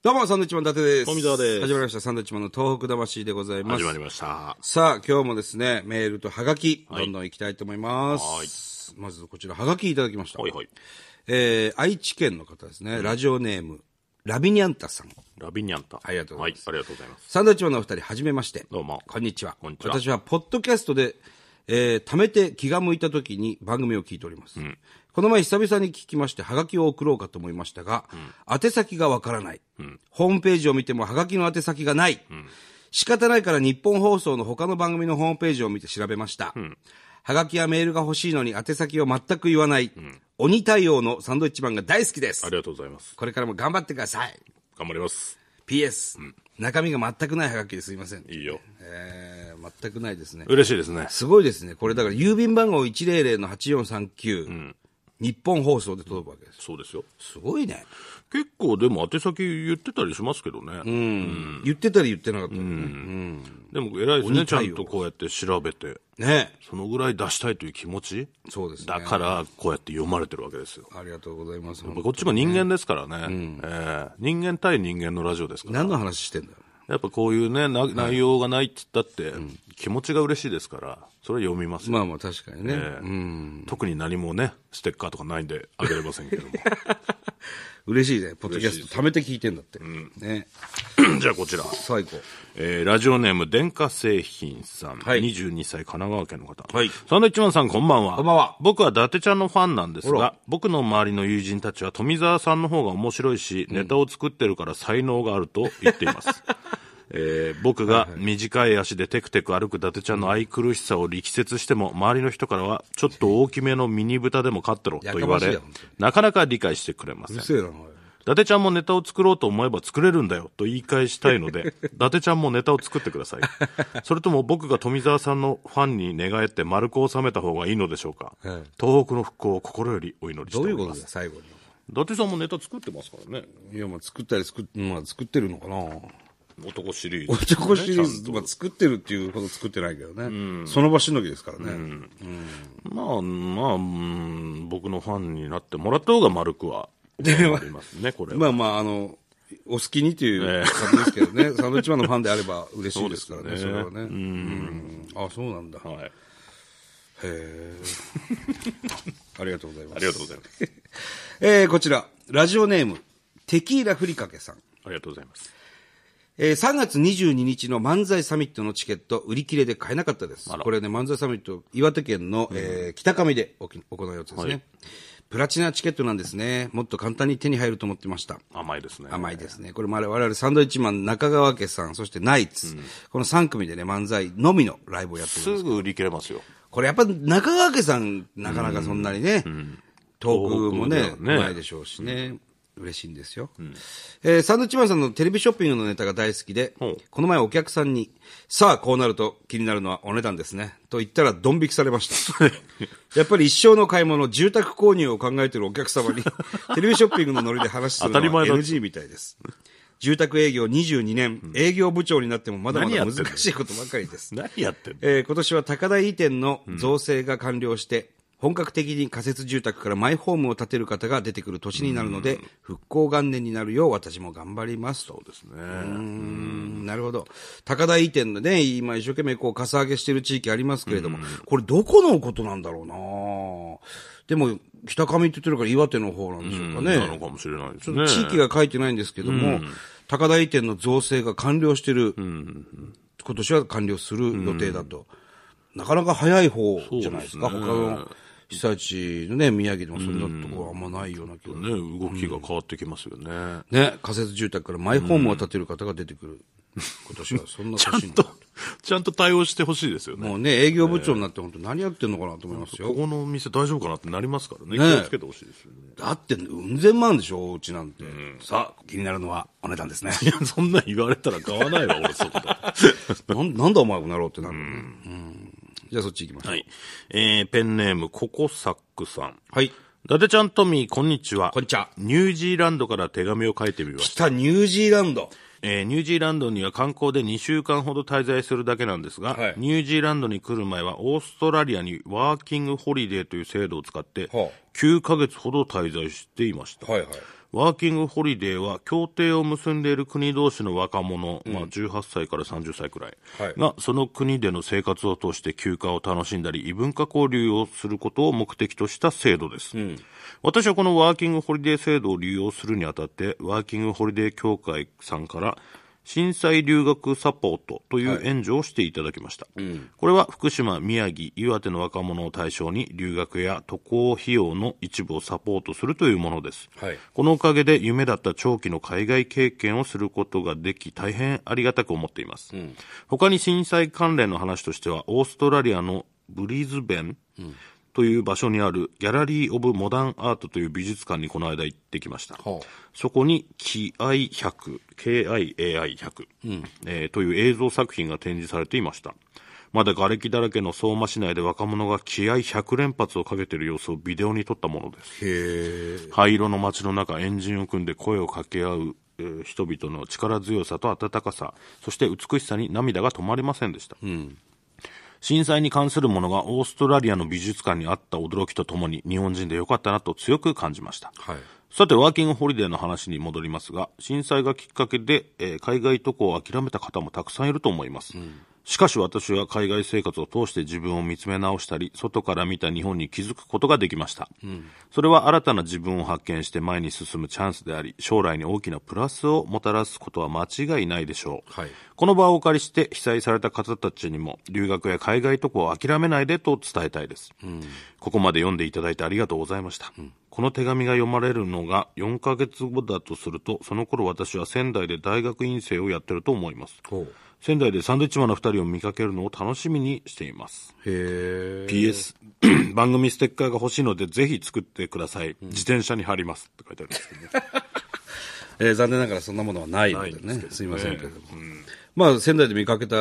どうも、サンドウィッチマン伊達です。富澤です始まりました、サンドウィッチマンの東北魂でございます。始まりました。さあ、今日もですね、メールとハガキ、はいどんどん行きたいと思います。まず、こちら、ハガキいただきました。はいはい。えー、愛知県の方ですね、ラジオネーム、ラビニャンタさん。ラビニャンタ。ありがとうございますはい、ありがとうございます。サンドウィッチマンのお二人、はじめまして。どうもこんにちは。こんにちは私は、ポッドキャストで、えー、貯めて気が向いた時に番組を聞いております。この前久々に聞きまして、ハガキを送ろうかと思いましたが、宛先がわからない、ホームページを見てもハガキの宛先がない。仕方ないから日本放送の他の番組のホームページを見て調べました。はがきやメールが欲しいのに宛先を全く言わない、鬼対応のサンドイッチマンが大好きですあ。りがとうございます。これからも頑張ってください。頑張ります。PS、中身が全くないハガキですいません。いいよ。えー、全くないですね。嬉しいですね。すごいですね。これだから郵便番号100-8439、日本放送で届くわけです。そうですよ。すごいね。結構でも宛先言ってたりしますけどね。うん。言ってたり言ってなかったりね。でも偉いですね。ちゃんとこうやって調べて、ねそのぐらい出したいという気持ち？そうですね。だからこうやって読まれてるわけですよ。ありがとうございます。こっちも人間ですからね。えー人間対人間のラジオですから。何の話してんだよ。やっぱこういうね、な内容がないって言ったって、気持ちが嬉しいですから、それは読みますよ。まあまあ確かにね。ええうん。特に何もね、ステッカーとかないんであげれませんけども。嬉しいね。ポッドキャスト貯めて聞いてんだって。ね。じゃあこちら。最高。えーラジオネーム、電化製品さん。はい22歳、神奈川県の方。はいサンドイッチマンさん、こんばんは。こんばんは僕は伊達ちゃんのファンなんですが、僕の周りの友人たちは富澤さんの方が面白いし、ネタを作ってるから才能があると言っています。えー僕が短い足でテクテク歩く伊達ちゃんの愛くるしさを力説しても、周りの人からは、ちょっと大きめのミニ豚でも飼ってろと言われなかなか理解してくれませ。うんるせえな、伊達ちゃんもネタを作ろうと思えば作れるんだよと言い返したいので、伊達ちゃんもネタを作ってください。それとも僕が富澤さんのファンに寝返って丸く収めた方がいいのでしょうか。はい東北の復興を心よりお祈りしております。どういうことだよ、最後に。伊達さんもネタ作ってますからね。いや、まあ作ったり作っ、まあ作ってるのかな。男シリーズ、男シリーズ、ねまあ作ってるっていうほど作ってないけどね。その場しのぎですからね。まあ、まあ、うん僕のファンになってもらった方が丸くは。ありますね、これは。まあまあ、あの、お好きにというええ感じですけどね。サンドウィッチマンのファンであれば嬉しいですからね、そねれはね。うん。あ、そうなんだ。へはい。え。ありがとうございます。ありがとうございます。えー、こちら、ラジオネーム、テキーラふりかけさん。ありがとうございます。えー3月22日の漫才サミットのチケット、売り切れで買えなかったです。これね、漫才サミット、岩手県の、えー北上でおき行うやつですね、はいプラチナチケットなんですね。もっと簡単に手に入ると思ってました。甘いですね。甘いですね。これ我々サンドイッチマン中川家さん、そしてナイツ、この3組でね、漫才のみのライブをやってるんですすぐ売り切れますよ。これやっぱ中川家さん、なかなかそんなにね、トークもね、ねうまいでしょうしね。嬉しいんですよ、えーサンドウィッチマンさんのテレビショッピングのネタが大好きで、この前お客さんに、さあこうなると気になるのはお値段ですね。と言ったらドン引きされました。やっぱり一生の買い物、住宅購入を考えているお客様に、テレビショッピングのノリで話するのは当たり前だ NG みたいです。住宅営業22年、営業部長になってもまだまだ難しいことばかりです。何やってんのえー今年は高台移転の造成が完了して、本格的に仮設住宅からマイホームを建てる方が出てくる年になるので、復興元年になるよう私も頑張りますと。そうですね。うんなるほど。高台移転のね、今一生懸命こう、かさ上げしてる地域ありますけれども、これどこのことなんだろうなでも、北上って言ってるから岩手の方なんでしょうかね。なのかもしれないですね。地域が書いてないんですけども、高台移転の造成が完了してる、今年は完了する予定だと。なかなか早い方じゃないですか。他の被災地のね、宮城でもそんなところはあんまないような気が。ね、動きが変わってきますよね。ね、仮設住宅からマイホームを建てる方が出てくる。今年はそんな ちゃんと、ちゃんと対応してほしいですよね。もうね、営業部長になって本当何やってんのかなと思いますよ。ここの店大丈夫かなってなりますからね。ね気をつけてほしいですよね。だって、うん千万でしょ、お家なんて。さあ、気になるのはお値段ですね。いや、そんなん言われたら買わないわ、俺そこで。なんなんだお前こなろうってなる、うんじゃあそっち行きましょう。はい。えー、ペンネーム、ココサックさん。はい。伊達ちゃん、トミー、こんにちは。こんにちは。ニュージーランドから手紙を書いてみました。北ニュージーランド。えーニュージーランドには観光で2週間ほど滞在するだけなんですが、はいニュージーランドに来る前はオーストラリアにワーキングホリデーという制度を使ってはあ、9ヶ月ほど滞在していました。はいはい。ワーキングホリデーは協定を結んでいる国同士の若者、まあ18歳から30歳くらいはい。が、その国での生活を通して休暇を楽しんだり、異文化交流をすることを目的とした制度です。私はこのワーキングホリデー制度を利用するにあたって、ワーキングホリデー協会さんから、震災留学サポートという援助をしていただきました。これは福島、宮城、岩手の若者を対象に留学や渡航費用の一部をサポートするというものです。はいこのおかげで夢だった長期の海外経験をすることができ、大変ありがたく思っています。他に震災関連の話としては、オーストラリアのブリズベンという場所にあるギャラリー・オブ・モダン・アートという美術館にこの間行ってきました。はそこに、キアイ100、KIAI100、えーという映像作品が展示されていました。まだ瓦礫だらけの相馬市内で若者が気合100連発をかけている様子をビデオに撮ったものです。灰色の街の中、エンジンを組んで声を掛け合う、えー人々の力強さと温かさ、そして美しさに涙が止まりませんでした。震災に関するものがオーストラリアの美術館にあった驚きとともに日本人でよかったなと強く感じました。はい。さて、ワーキングホリデーの話に戻りますが、震災がきっかけで、えー海外渡航を諦めた方もたくさんいると思います。しかし私は海外生活を通して自分を見つめ直したり、外から見た日本に気づくことができました。それは新たな自分を発見して前に進むチャンスであり、将来に大きなプラスをもたらすことは間違いないでしょう。はいこの場をお借りして被災された方たちにも留学や海外渡航を諦めないでと伝えたいです。ここまで読んでいただいてありがとうございました。この手紙が読まれるのが4ヶ月後だとすると、その頃私は仙台で大学院生をやってると思います。仙台でサンドイッチマンの2人を見かけるのを楽しみにしています。へえ。PS、番組ステッカーが欲しいのでぜひ作ってください。自転車に貼りますって書いてあるんですけどね。えー残念ながらそんなものはないのでねね。すいませんけれども。まあ、仙台で見かけた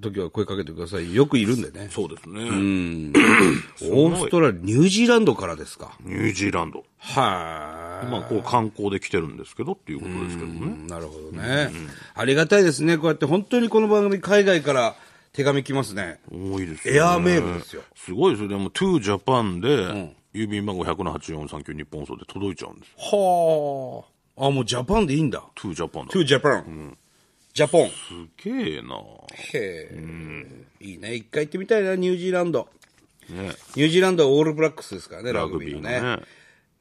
時は声かけてください。よくいるんでね。そうですね。オーストラリア、ニュージーランドからですか。ニュージーランド。はい。まあ、こう観光で来てるんですけどっていうことですけどね。なるほどね。ありがたいですね。こうやって本当にこの番組海外から手紙来ますね。多いですよね。エアーメールですよ。すごいですよ。でも、 to Japan で、郵便番号100-8439ニッポン放送で届いちゃうんですよ。はあ。あ、もう Japan でいいんだ。 to Japan だ。to Japan。ジャポン。すげえなへえ。いいね。一回行ってみたいな、ニュージーランド。ね。ニュージーランドはオールブラックスですからね、ララググビーのビーのね。ね。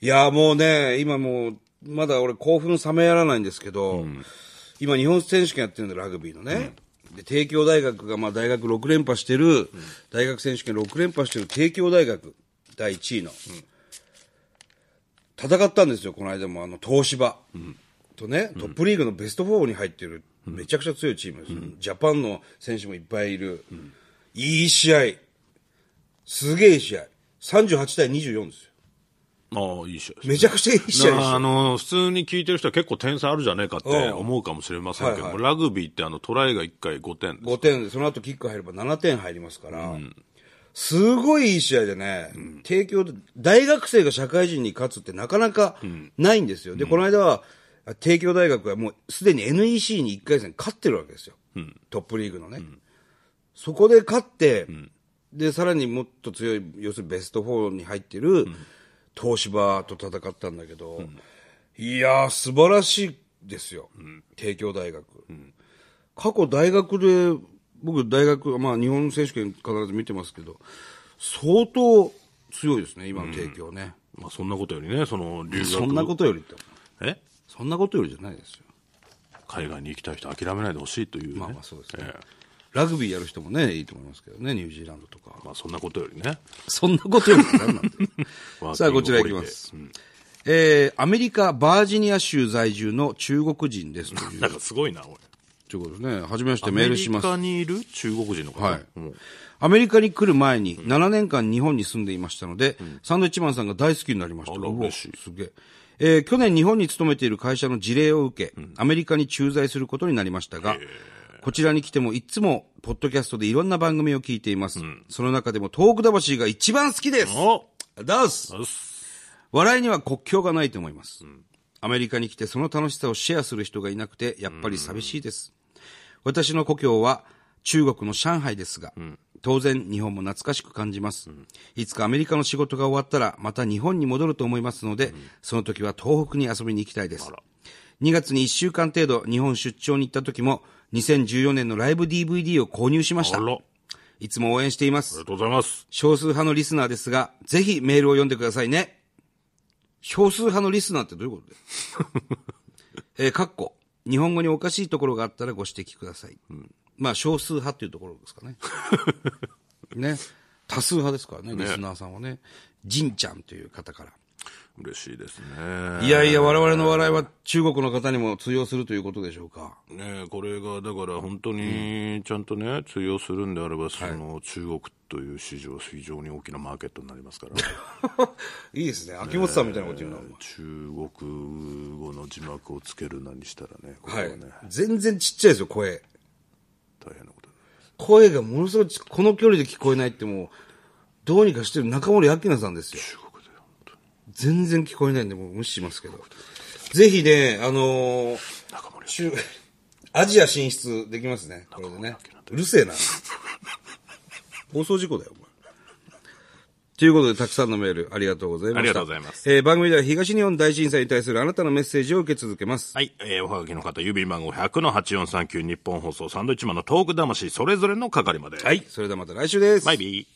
いや、もうね、今もう、まだ俺興奮冷めやらないんですけど、今日本選手権やってるんだラグビーのね。で、帝京大学が、まあ大学6連覇してる、大学選手権6連覇してる帝京大学、第1位の。戦ったんですよ、この間も、あの、東芝。とね、トップリーグのベスト4に入ってる、めちゃくちゃ強いチームですよ、ジャパンの選手もいっぱいいる。いい試合。すげえいい試合。38対24ですよ。ああ、いい試合です。めちゃくちゃいい試合でしたなあよ。の、普通に聞いてる人は結構点差あるじゃねえかってうん思うかもしれませんけども、はいラグビーってあのトライが1回5点です。5点で、その後キック入れば7点入りますから、すごいいい試合でね、帝京で、大学生が社会人に勝つってなかなかないんですよ。で、この間は、帝京大学はもうすでに NEC に1回戦勝ってるわけですよ。トップリーグのね。そこで勝って、で、さらにもっと強い、要するにベスト4に入ってる、東芝と戦ったんだけど、いやー、素晴らしいですよ。帝京大学。過去大学で、僕大学、まあ日本選手権必ず見てますけど、相当強いですね、今の帝京ね。まあそんなことよりね、その留学。そんなことよりって、え？そんなことよりじゃないですよ。海外に行きたい人諦めないでほしいというね。まあまあそうですねええラグビーやる人もね、いいと思いますけどね、ニュージーランドとか。まあそんなことよりね。そんなことより何なんだ さあ、こちらいきます。えー、アメリカ・バージニア州在住の中国人ですという なんかすごいな、おい。ということですね。はじめましてメールしますア。メリカにいる中国人の方。はいうんアメリカに来る前に7年間日本に住んでいましたので、サンドイッチマンさんが大好きになりました。嬉しいすげえ。えー去年日本に勤めている会社の事例を受け、アメリカに駐在することになりましたが、こちらに来てもいつも、ポッドキャストでいろんな番組を聞いています。その中でもトーク魂が一番好きです。おダースよし笑いには国境がないと思います。アメリカに来てその楽しさをシェアする人がいなくて、やっぱり寂しいです。私の故郷は、中国の上海ですが、当然日本も懐かしく感じます、いつかアメリカの仕事が終わったらまた日本に戻ると思いますので、その時は東北に遊びに行きたいです。2月に1週間程度日本出張に行った時も2014年のライブ DVD を購入しましたいつも応援しています。りがとうございます。少数派のリスナーですが、ぜひメールを読んでくださいね。少数派のリスナーってどういうことで えー、かっこ、日本語におかしいところがあったらご指摘ください。まあ、少数派っていうところですかね。ね。多数派ですからね、リスナーさんはね。ジンちゃんという方から。嬉しいですね。いやいや、我々の笑いは中国の方にも通用するということでしょうか。ねこれがだから本当にちゃんとね、通用するんであれば、その中国という市場、非常に大きなマーケットになりますから、いいですね。秋元さんみたいなこと言うの。中国語の字幕をつけるなにしたらね、こはいれはね、。全然ちっちゃいですよ、声。大変なことに声がものすごいちこの距離で聞こえないってもう、どうにかしてる中森明菜さんですよ。中国で本当に全然聞こえないんで、もう無視しますけど。ぜひね、あのー中森中、アジア進出できますね、これでね。うるせえな。放送事故だよ。ということで、たくさんのメールありがとうございました。ありがとうございますえー番組では東日本大震災に対するあなたのメッセージを受け続けます。はい、えー、おはがきの方、郵便番号100-8439日本放送サンドイッチマンのトーク魂それぞれの係まで。はい。それではまた来週です。バイビー。